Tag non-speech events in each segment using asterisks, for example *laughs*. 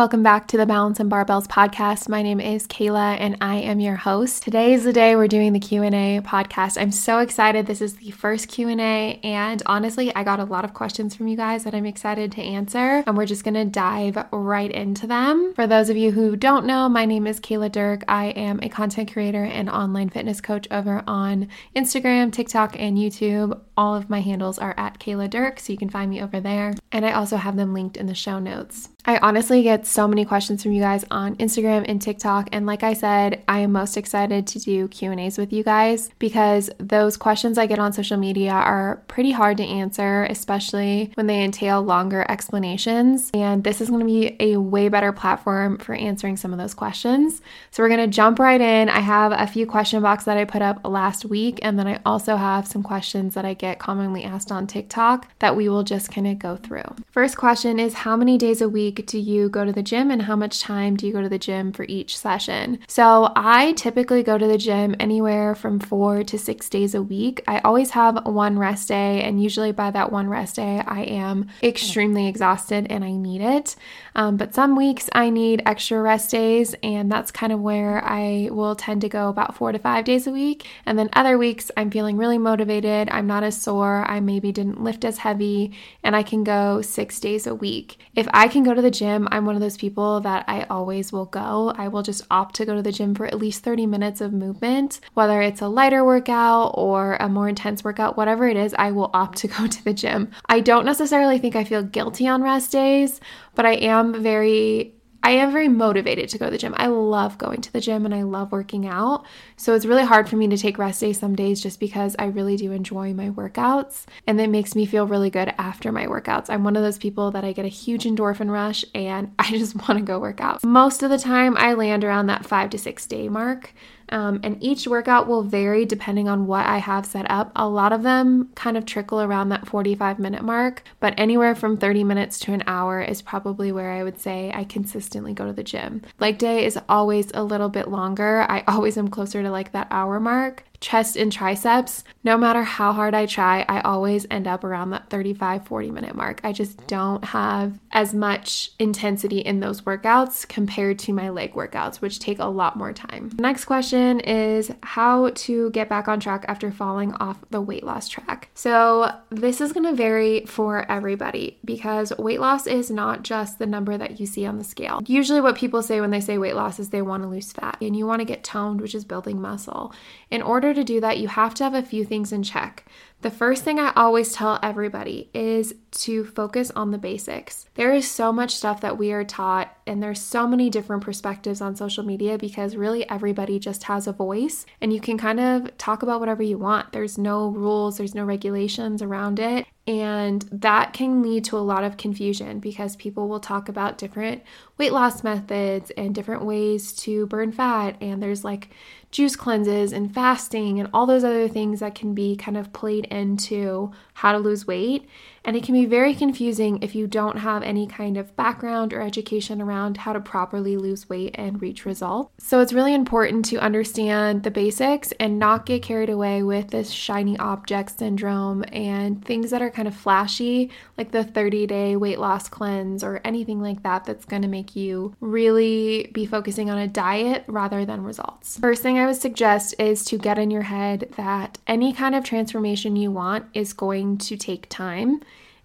Welcome back to the Balance and Barbells podcast. My name is Kayla and I am your host. Today is the day we're doing the Q&A podcast. I'm so excited. This is the first Q&A and honestly, I got a lot of questions from you guys that I'm excited to answer and we're just going to dive right into them. For those of you who don't know, my name is Kayla Dirk. I am a content creator and online fitness coach over on Instagram, TikTok, and YouTube. All of my handles are at Kayla Dirk, so you can find me over there. And I also have them linked in the show notes. I honestly get so many questions from you guys on Instagram and TikTok and like I said, I am most excited to do Q&As with you guys because those questions I get on social media are pretty hard to answer, especially when they entail longer explanations, and this is going to be a way better platform for answering some of those questions. So we're going to jump right in. I have a few question box that I put up last week and then I also have some questions that I get commonly asked on TikTok that we will just kind of go through. First question is how many days a week week do you go to the gym and how much time do you go to the gym for each session? So I typically go to the gym anywhere from four to six days a week. I always have one rest day, and usually by that one rest day, I am extremely exhausted and I need it. Um, but some weeks I need extra rest days, and that's kind of where I will tend to go about four to five days a week. And then other weeks I'm feeling really motivated, I'm not as sore, I maybe didn't lift as heavy, and I can go six days a week. If I can go to the gym, I'm one of those people that I always will go. I will just opt to go to the gym for at least 30 minutes of movement, whether it's a lighter workout or a more intense workout, whatever it is, I will opt to *laughs* go to the gym. I don't necessarily think I feel guilty on rest days, but I am very I am very motivated to go to the gym. I love going to the gym and I love working out. So it's really hard for me to take rest days some days just because I really do enjoy my workouts and it makes me feel really good after my workouts. I'm one of those people that I get a huge endorphin rush and *laughs* I just want to go work out. Most of the time, I land around that five to six day mark. Um, and each workout will vary depending on what I have set up. A lot of them kind of trickle around that 45 minute mark, but anywhere from 30 minutes to an hour is probably where I would say I consistently go to the gym. Leg day is always a little bit longer. I *laughs* always am closer to like that hour mark chest and triceps, no matter how hard I try, I always end up around that 35 40 minute mark. I just don't have as much intensity in those workouts compared to my leg workouts, which take a lot more time. Next question is how to get back on track after falling off the weight loss track. So, this is going to vary for everybody because weight loss is not just the number that you see on the scale. Usually, what people say when they say weight loss is they want to lose fat and you want to get toned, which is building muscle. In order order to do that, you have to have a few things in check. The first thing I always tell everybody is to focus on the basics. There is so much stuff that we are taught, and there's so many different perspectives on social media because really everybody just has a voice, and you can kind of talk about whatever you want. There's no rules, there's no regulations around it. And that can lead to a lot of confusion because people will talk about different weight loss methods and different ways to burn fat. And there's like juice cleanses and fasting and all those other things that can be kind of played into how to lose weight. And it can be very confusing if you don't have any kind of background or education around how to properly lose weight and reach results. So it's really important to understand the basics and not get carried away with this shiny object syndrome and things that are kind of flashy, like the 30 day weight loss cleanse or anything like that, that's going to make you really be focusing on a diet rather than results. First thing I would suggest is to get in your head that any kind of transformation you want is going to take time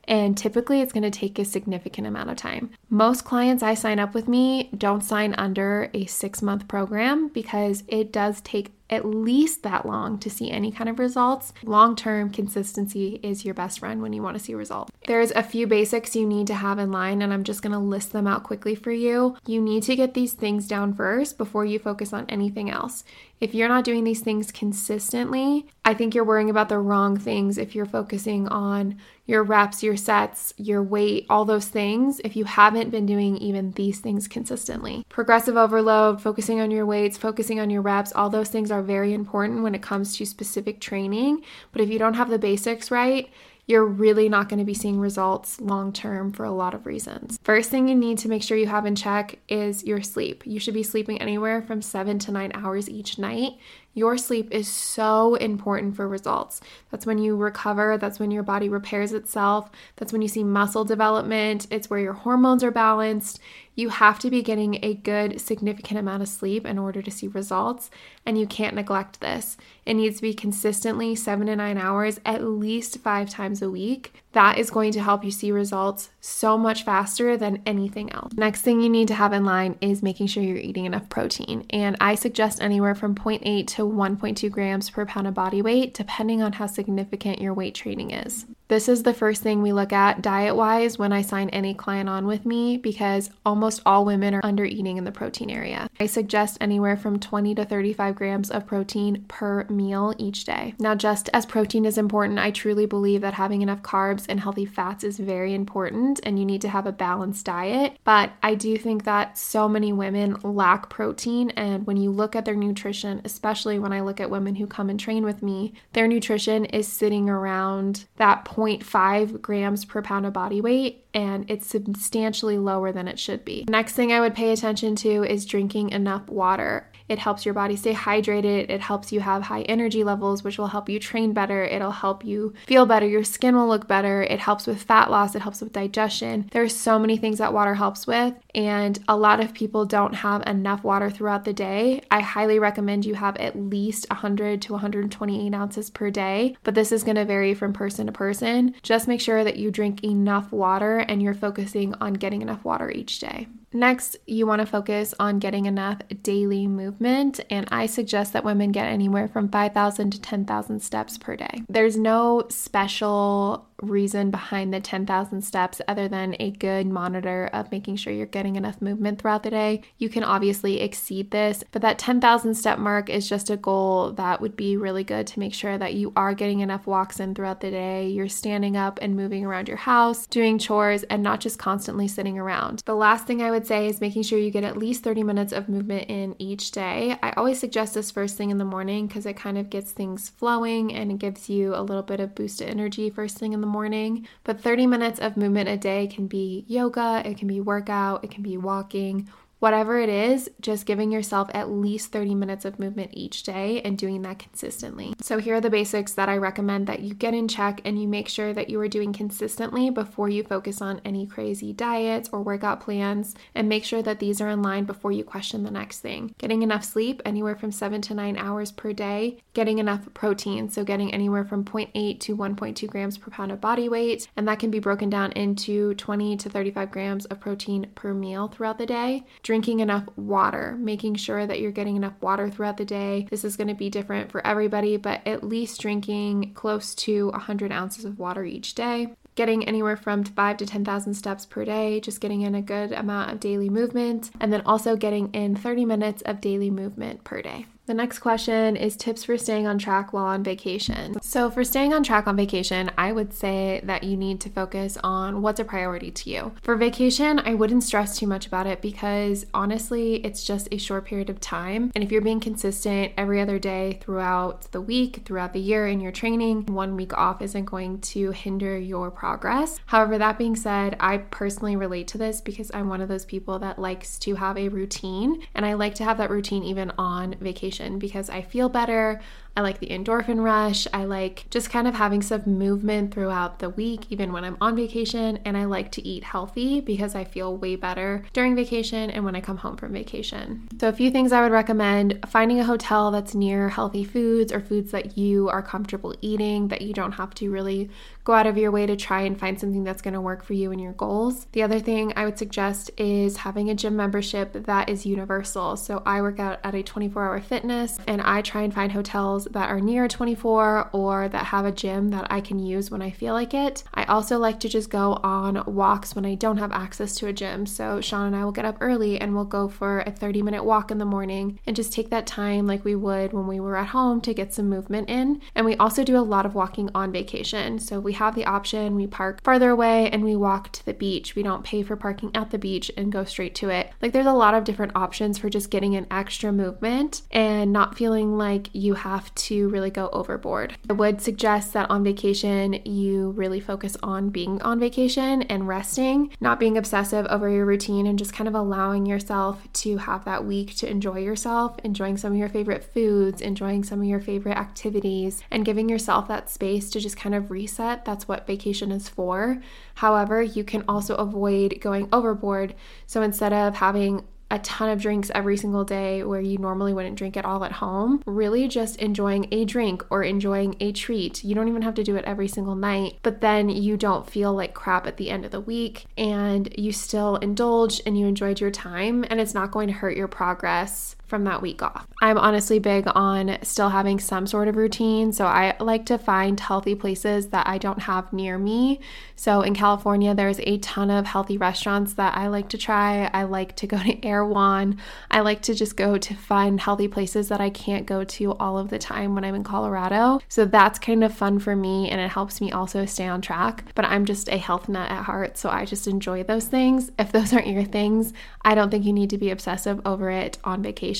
and typically it's going to take a significant amount of time. Most clients I sign up with me don't sign under a six month program because it does take at least that long to see any kind of results. Long term consistency is your best friend when you want to see results. There's a few basics you need to have in line, and I'm just going to list them out quickly for you. You need to get these things down first before you focus on anything else. If you're not doing these things consistently, I think you're worrying about the wrong things if you're focusing on your reps, your sets, your weight, all those things, if you haven't been doing even these things consistently. Progressive overload, focusing on your weights, focusing on your reps, all those things very important when it comes to specific training. But if you don't have the basics right, you're really not going to be seeing results long term for a lot of reasons. First thing you need to make sure you have in check is your sleep. You should be sleeping anywhere from seven to nine hours each night. Your sleep is so important for results. That's when you recover, that's when your body repairs itself, that's when you see muscle development, it's where your hormones are balanced. You have to be getting a good, significant amount of sleep in order to see results, and you can't neglect this. It needs to be consistently seven to nine hours, at least five times a week. That is going to help you see results so much faster than anything else. Next thing you need to have in line is making sure you're eating enough protein. And I suggest anywhere from 0.8 to 1.2 grams per pound of body weight, depending on how significant your weight training is. This is the first thing we look at diet wise when I sign any client on with me because almost all women are under eating in the protein area. I suggest anywhere from 20 to 35 grams of protein per meal each day. Now, just as protein is important, I truly believe that having enough carbs and healthy fats is very important and you need to have a balanced diet. But I do think that so many women lack protein, and when you look at their nutrition, especially when I look at women who come and train with me, their nutrition is sitting around that 0.5 grams per pound of body weight and it's substantially lower than it should be. Next thing I would pay attention to is drinking enough water. It helps your body stay hydrated. It helps you have high energy levels, which will help you train better. It'll help you feel better. Your skin will look better. It helps with fat loss. It helps with digestion. There are so many things that water helps with, and a lot of people don't have enough water throughout the day. I highly recommend you have at least 100 to 128 ounces per day, but this is going to vary from person to person. Just make sure that you drink enough water and you're focusing on getting enough water each day. Next, you want to focus on getting enough daily movement, and I suggest that women get anywhere from 5,000 to 10,000 steps per day. There's no special reason behind the 10,000 steps other than a good monitor of making sure you're getting enough movement throughout the day. You can obviously exceed this, but that 10,000 step mark is just a goal that would be really good to make sure that you are getting enough walks in throughout the day. You're standing up and moving around your house, doing chores, and not just constantly sitting around. The last thing I would say is making sure you get at least 30 minutes of movement in each day. I always suggest this first thing in the morning because it kind of gets things flowing and it gives you a little bit of boost of energy first thing in the morning. But 30 minutes of movement a day can be yoga, it can be workout, it can be walking, Whatever it is, just giving yourself at least 30 minutes of movement each day and doing that consistently. So, here are the basics that I recommend that you get in check and you make sure that you are doing consistently before you focus on any crazy diets or workout plans. And make sure that these are in line before you question the next thing. Getting enough sleep, anywhere from seven to nine hours per day. Getting enough protein, so getting anywhere from 0.8 to 1.2 grams per pound of body weight. And that can be broken down into 20 to 35 grams of protein per meal throughout the day drinking enough water, making sure that you're getting enough water throughout the day. This is going to be different for everybody, but at least drinking close to 100 ounces of water each day getting anywhere from 5 to 10,000 steps per day, just getting in a good amount of daily movement, and then also getting in 30 minutes of daily movement per day. The next question is tips for staying on track while on vacation. So, for staying on track on vacation, I would say that you need to focus on what's a priority to you. For vacation, I wouldn't stress too much about it because honestly, it's just a short period of time. And if you're being consistent every other day throughout the week, throughout the year in your training, one week off isn't going to hinder your progress. However, that being said, I personally relate to this because I'm one of those people that likes to have a routine and I like to have that routine even on vacation because I feel better. I like the endorphin rush. I like just kind of having some movement throughout the week, even when I'm on vacation. And I like to eat healthy because I feel way better during vacation and when I come home from vacation. So, a few things I would recommend finding a hotel that's near healthy foods or foods that you are comfortable eating, that you don't have to really go out of your way to try and find something that's going to work for you and your goals. The other thing I would suggest is having a gym membership that is universal. So, I work out at a 24 hour fitness and I try and find hotels that are near 24 or that have a gym that I can use when I feel like it. I also like to just go on walks when I don't have access to a gym. So Sean and I will get up early and we'll go for a 30 minute walk in the morning and just take that time like we would when we were at home to get some movement in. And we also do a lot of walking on vacation. So we have the option. We park farther away and we walk to the beach. We don't pay for parking at the beach and go straight to it. Like there's a lot of different options for just getting an extra movement and not feeling like you have to really go overboard. I would suggest that on vacation, you really focus on being on vacation and resting, not being obsessive over your routine and just kind of allowing yourself to have that week to enjoy yourself, enjoying some of your favorite foods, enjoying some of your favorite activities, and giving yourself that space to just kind of reset. That's what vacation is for. However, you can also avoid going overboard. So instead of having a ton of drinks every single day where you normally wouldn't drink at all at home. Really just enjoying a drink or enjoying a treat. You don't even have to do it every single night, but then you don't feel like crap at the end of the week and you still indulge and you enjoyed your time and it's not going to hurt your progress from that week off. I'm honestly big on still having some sort of routine, so I like to find healthy places that I don't have near me. So in California, there's a ton of healthy restaurants that I like to try. I like to go *laughs* to Erewhon. I like to just go to find healthy places that I can't go to all of the time when I'm in Colorado. So that's kind of fun for me and it helps me also stay on track. But I'm just a health nut at heart, so I just enjoy those things. If those aren't your things, I don't think you need to be obsessive over it on vacation.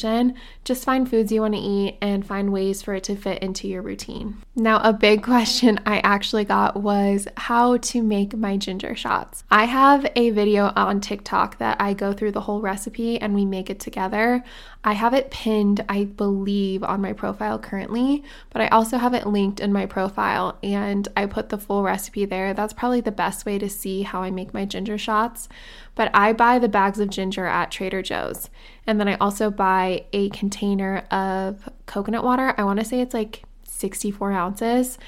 Just find foods you want to eat and find ways for it to fit into your routine. Now, a big *laughs* question I actually got was how to make my ginger shots. I have a video on TikTok that I go through the whole recipe and we make it together. I have it pinned, I believe, on my profile currently, but I also have it linked in my profile and I put the full recipe there. That's probably the best way to see how I make my ginger shots. But I buy the bags of ginger at Trader Joe's. And then I also buy a container of coconut water. I want to say it's like 64 ounces.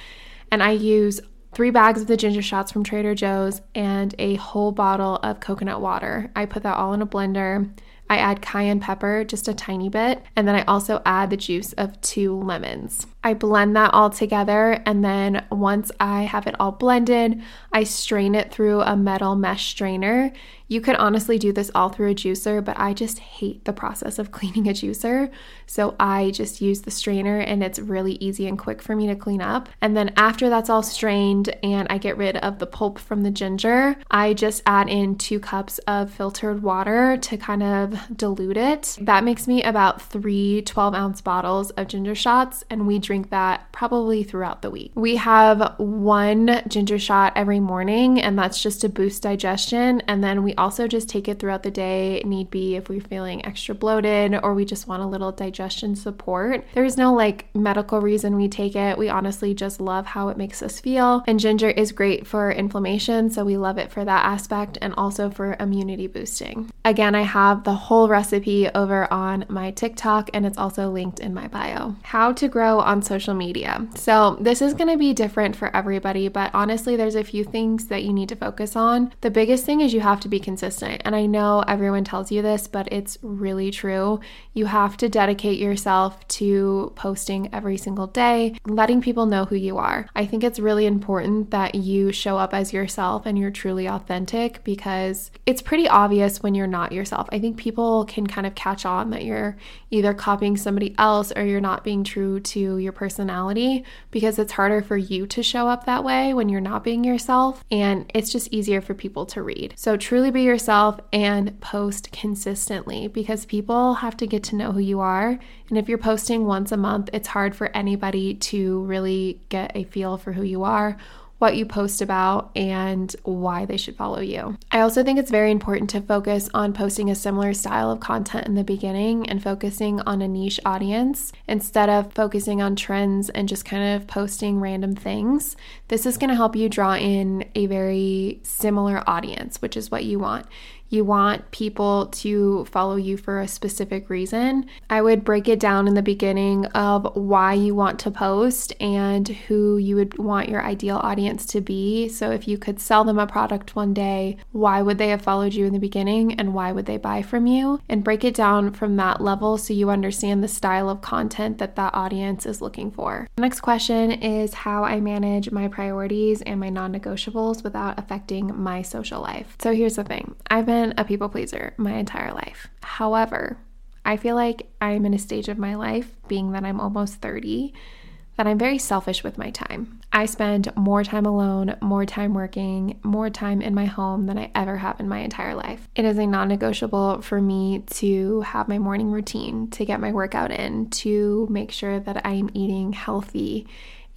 And I use three bags of the ginger shots from Trader Joe's and a whole bottle of coconut water. I put that all in a blender. I add cayenne pepper, just a tiny bit, and then I also add the juice of two lemons. I blend that all together, and then once I have it all blended, I strain it through a metal mesh strainer. You could honestly do this all through a juicer, but I just hate the process of *laughs* cleaning a juicer. So I just use the strainer and it's really easy and quick for me to clean up. And then after that's all strained and I get rid of the pulp from the ginger, I just add in two cups of filtered water to kind of dilute it. That makes me about three 12 ounce bottles of ginger shots, and we drink that probably throughout the week. We have one ginger shot every morning, and that's just to boost digestion. And then we also just take it throughout the day, need be if we're feeling extra bloated or we just want a little digestion support. There's no like medical reason we take it. We honestly just love how it makes us feel. And ginger is great for inflammation, so we love it for that aspect and also for immunity boosting. Again, I have the whole recipe over on my TikTok and it's also linked in my bio. How to grow on social media. So, this is going to be different for everybody, but honestly, there's a few things that you need to focus on. The biggest thing is you have to be consistent. And I know everyone tells you this, but it's really true. You have to dedicate yourself to posting every single day, letting people know who you are. I think it's really important that you show up as yourself and you're truly authentic because it's pretty obvious when you're not yourself. I think people can kind of catch on that you're either copying somebody else or you're not being true to your personality because it's harder for you to show up that way when you're not being yourself. And it's just easier for people to read. So, truly be yourself and post consistently because people have to get to know who you are. And if you're posting once a month, it's hard for anybody to really get a feel for who you are what you post about and why they should follow you. I also think it's very important to focus on posting a similar style of content in the beginning and focusing on a niche audience instead of focusing on trends and just kind of posting random things. This is going to help you draw in a very similar audience, which is what you want you want people to follow you for a specific reason, I would break it down in the beginning of why you want to post and who you would want your ideal audience to be. So, if you could sell them a product one day, why would they have followed you in the beginning and why would they buy from you? And break it down from that level so you understand the style of content that that audience is looking for. Next question is how I manage my priorities and my non negotiables without affecting my social life. So, here's the thing I've been been a people pleaser my entire life. However, I feel like I'm in a stage of my life, being that I'm almost 30, that I'm very selfish with my time. I spend more time alone, more time working, more time in my home than I ever have in my entire life. It is a non negotiable for me to have my morning routine, to get my workout in, to make sure that I am eating healthy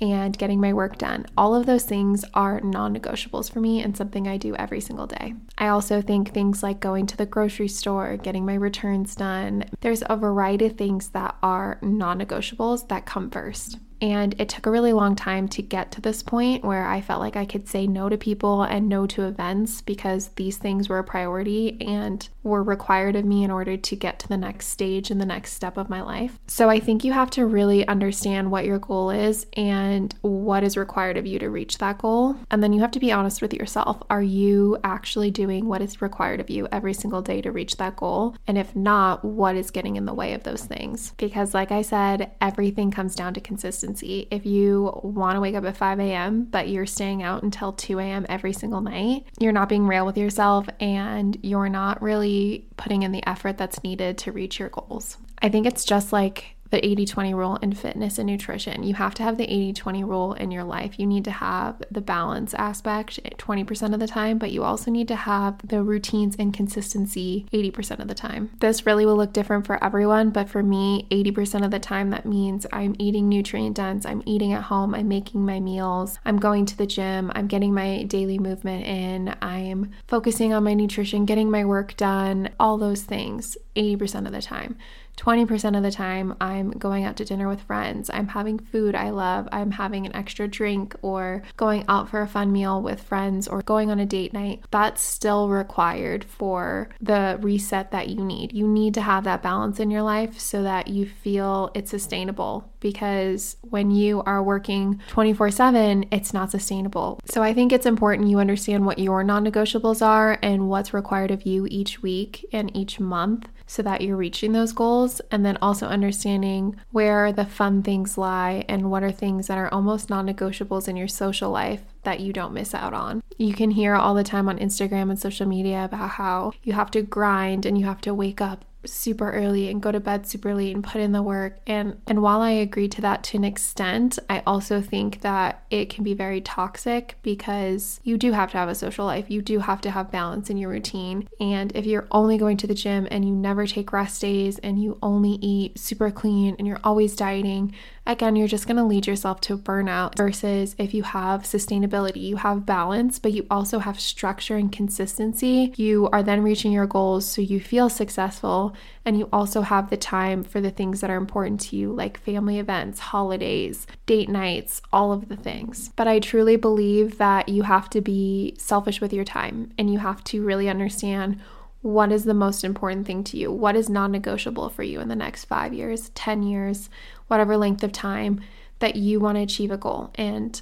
and getting my work done. All of those things are non negotiables for me and something I do every single day. I also think things like going to the grocery store, getting my returns done, there's a variety of things that are non negotiables that come first. And it took a really long time to get to this point where I felt like I could say no to people and no to events because these things were a priority and were required of me in order to get to the next stage and the next step of my life. So I think you have to really understand what your goal is and what is required of you to reach that goal. And then you have to be honest with yourself. Are you actually doing what is required of you every single day to reach that goal? And if not, what is getting in the way of those things? Because, like I said, everything comes down to consistency. If you want to wake up at 5 a.m., but you're staying out until 2 a.m. every single night, you're not being real with yourself and you're not really really putting in the effort that's needed to reach your goals. I think it's just like the 80 20 rule in fitness and nutrition. You have to have the 80 20 rule in your life. You need to have the balance aspect 20% of the time, but you also need to have the routines and consistency 80% of the time. This really will look different for everyone, but for me, 80% of the time, that means I'm eating nutrient dense, I'm eating at home, I'm making my meals, I'm going to the gym, I'm getting my daily movement in, I'm focusing on my nutrition, getting my work done, all those things 80% of the time. 20% of the time, I'm going out to dinner with friends. I'm having food I love. I'm having an extra drink or going out for a fun meal with friends or going on a date night. That's still required for the reset that you need. You need to have that balance in your life so that you feel it's sustainable because when you are working 24 7, it's not sustainable. So I think it's important you understand what your non negotiables are and what's required of you each week and each month so that you're reaching those goals. And then also understanding where the fun things lie and what are things that are almost non negotiables in your social life that you don't miss out on. You can hear all the time on Instagram and social media about how you have to grind and you have to wake up super early and go to bed super late and put in the work. And and while I agree to that to an extent I also think that it can be very toxic because you do have to have a social life. You do have to have balance in your routine. And if you're only going to the gym and you never take rest days and you only eat super clean and you're always dieting again, you're just going to lead yourself to burnout versus if you have sustainability, you have balance, but you also have structure and consistency, you are then reaching your goals so you feel successful and you also have the time for the things that are important to you, like family events, holidays, date nights, all of the things. But I truly believe that you have to be selfish with your time and you have to really understand what is the most important thing to you? What is non negotiable for you in the next five years, 10 years, whatever length of time that you want to achieve a goal? And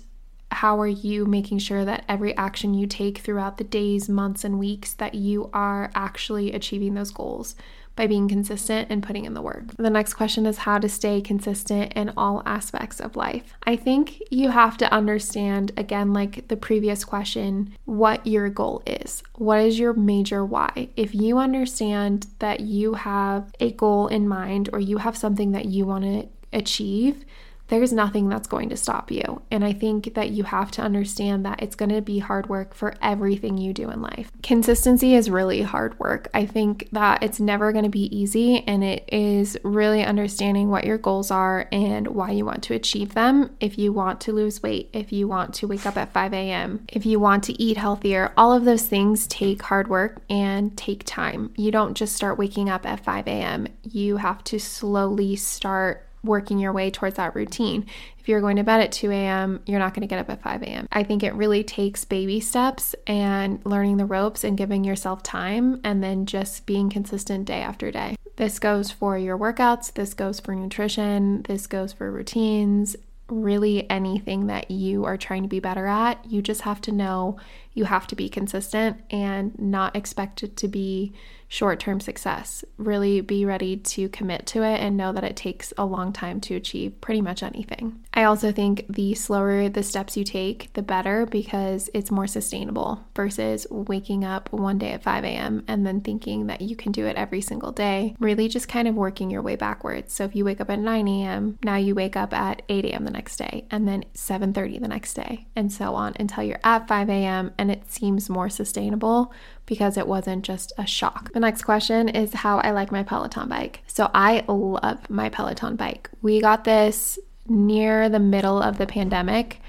how are you making sure that every action you take throughout the days, months, and weeks that you are actually achieving those goals? By being consistent and putting in the work. The next question is how to stay consistent in all aspects of life. I think you have to understand, again, like the previous question, what your goal is. What is your major why? If you understand that you have a goal in mind or you have something that you want to achieve, there's nothing that's going to stop you. And I think that you have to understand that it's going to be hard work for everything you do in life. Consistency is really hard work. I think that it's never going to be easy, and it is really understanding what your goals are and why you want to achieve them. If you want to lose weight, if you want to wake up at 5 a.m., if you want to eat healthier, all of those things take hard work and take time. You don't just start waking up at 5 a.m., you have to slowly start working your way towards that routine. If you're going to bed at 2 a.m., you're not going to get up at 5 a.m. I think it really takes baby steps and learning the ropes and giving yourself time and then just being consistent day after day. This goes for your workouts, this goes for nutrition, this goes for routines, really anything that you are trying to be better at. You just have to know you have to be consistent and not expect it to be short term success. Really be ready to commit to it and know that it takes a long time to achieve pretty much anything. I also think the slower the steps you take, the better because it's more sustainable versus waking up one day at 5 a.m. and then thinking that you can do it every single day. Really just kind of working your way backwards. So if you wake up at 9 a.m., now you wake up at 8 a.m. the next day and then 7:30 the next day and so on until you're at 5 a.m. and it seems more sustainable because it wasn't just a shock. The next question is how I like my Peloton bike. So I love my Peloton bike. We got this near the middle of the pandemic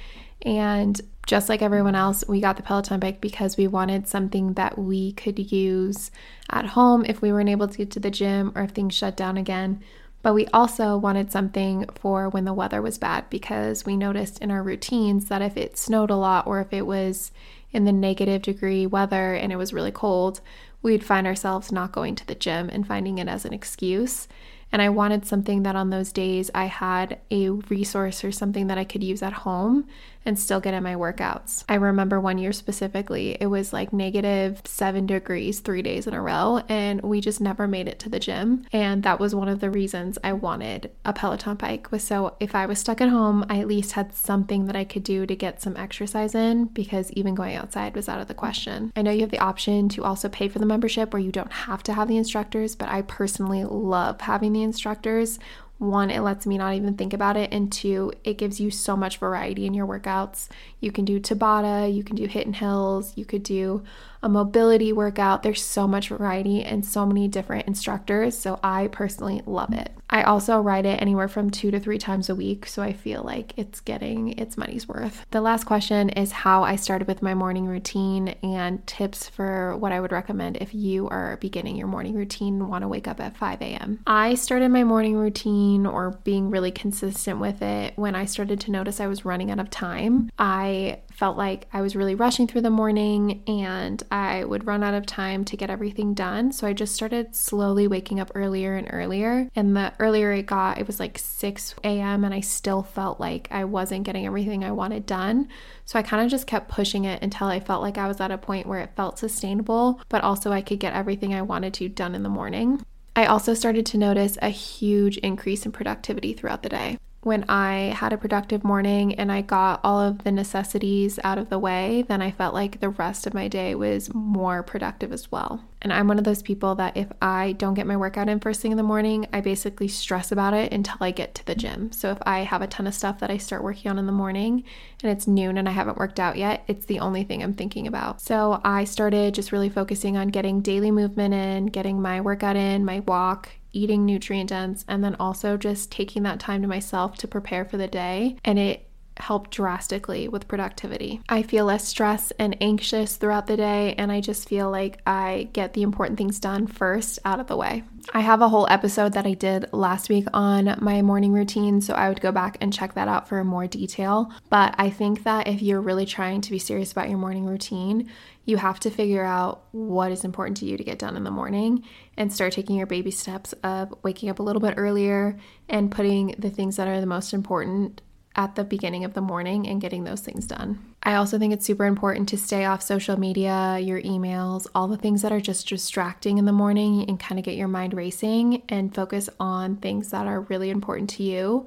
and just like everyone else, we got the Peloton bike because we wanted something that we could use at home if we weren't able to get to the gym or if things shut down again. But we also wanted something for when the weather was bad because we noticed in our routines that if it snowed a lot or if it was in the negative degree weather and it was really cold, we'd find ourselves not going to the gym and finding it as an excuse. And I wanted something that on those days I had a resource or something that I could use at home and still get in my workouts. I remember one year specifically, it was like negative seven degrees three days in a row, and we just never made it to the gym. And that was one of the reasons I wanted a Peloton bike was so if I was stuck at home, I at least had something that I could do to get some exercise in because even going outside was out of the question. I know you have the option to also pay for the membership where you don't have to have the instructors, but I personally love having the instructors one, it lets me not even think about it. And two, it gives you so much variety in your workouts. You can do Tabata, you can do HIIT and hills, you could do a mobility workout. There's so much variety and so many different instructors. So I personally love it. I also ride it anywhere from two to three times a week. So I feel like it's getting its money's worth. The last question is how I started with my morning routine and tips for what I would recommend if you are beginning your morning routine and want to wake up at 5 a.m. I started my morning routine or being really consistent with it when I started to notice I was running out of time. I felt like I was really rushing through the morning and I would run out of time to get everything done. So I just started slowly waking up earlier and earlier. And the earlier it got, it was like 6 a.m. and I still felt like I wasn't getting everything I wanted done. So I kind of just kept pushing it until I felt like I was at a point where it felt sustainable, but also I could get everything I wanted to done in the morning. I also started to notice a huge increase in productivity throughout the day when I had a productive morning and I got all of the necessities out of the way, then I felt like the rest of my day was more productive as well. And I'm one of those people that if I don't get my workout in first thing in the morning, I basically stress about it until I get to the gym. So if I have a ton of stuff that I start working on in the morning and it's noon and I haven't worked out yet, it's the only thing I'm thinking about. So I started just really focusing on getting daily movement in, getting my workout in, my walk, eating nutrient dense, and then also just taking that time to myself to prepare for the day. And it helped drastically with productivity. I feel less stressed and anxious throughout the day, and I just feel like I get the important things done first out of the way. I have a whole episode that I did last week on my morning routine, so I would go back and check that out for more detail. But I think that if you're really trying to be serious about your morning routine, you have to figure out what is important to you to get done in the morning and start taking your baby steps of waking up a little bit earlier and putting the things that are the most important at the beginning of the morning and getting those things done. I also think it's super important to stay off social media, your emails, all the things that are just distracting in the morning and kind of get your mind racing and focus on things that are really important to you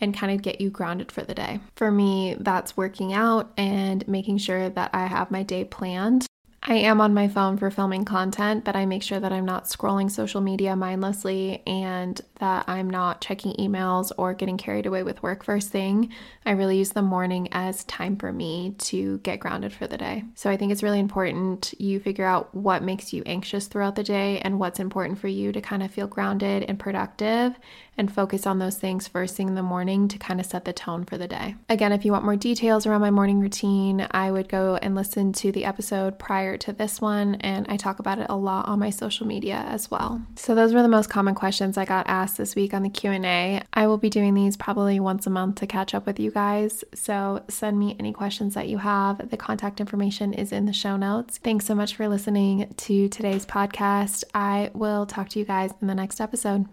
and kind of get you grounded for the day. For me, that's working out and making sure that I have my day planned. I am on my phone for filming content, but I make sure that I'm not scrolling social media mindlessly and that I'm not checking emails or getting carried away with work first thing. I really use the morning as time for me to get grounded for the day. So I think it's really important you figure out what makes you anxious throughout the day and what's important for you to kind of feel grounded and productive and focus on those things first thing in the morning to kind of set the tone for the day. Again, if you want more details around my morning routine, I would go and listen to the episode prior to this one, and I talk about it a lot on my social media as well. So those were the most common questions I got asked this week on the Q&A. I will be doing these probably once a month to catch up with you guys. So send me any questions that you have. The contact information is in the show notes. Thanks so much for listening to today's podcast. I will talk to you guys in the next episode.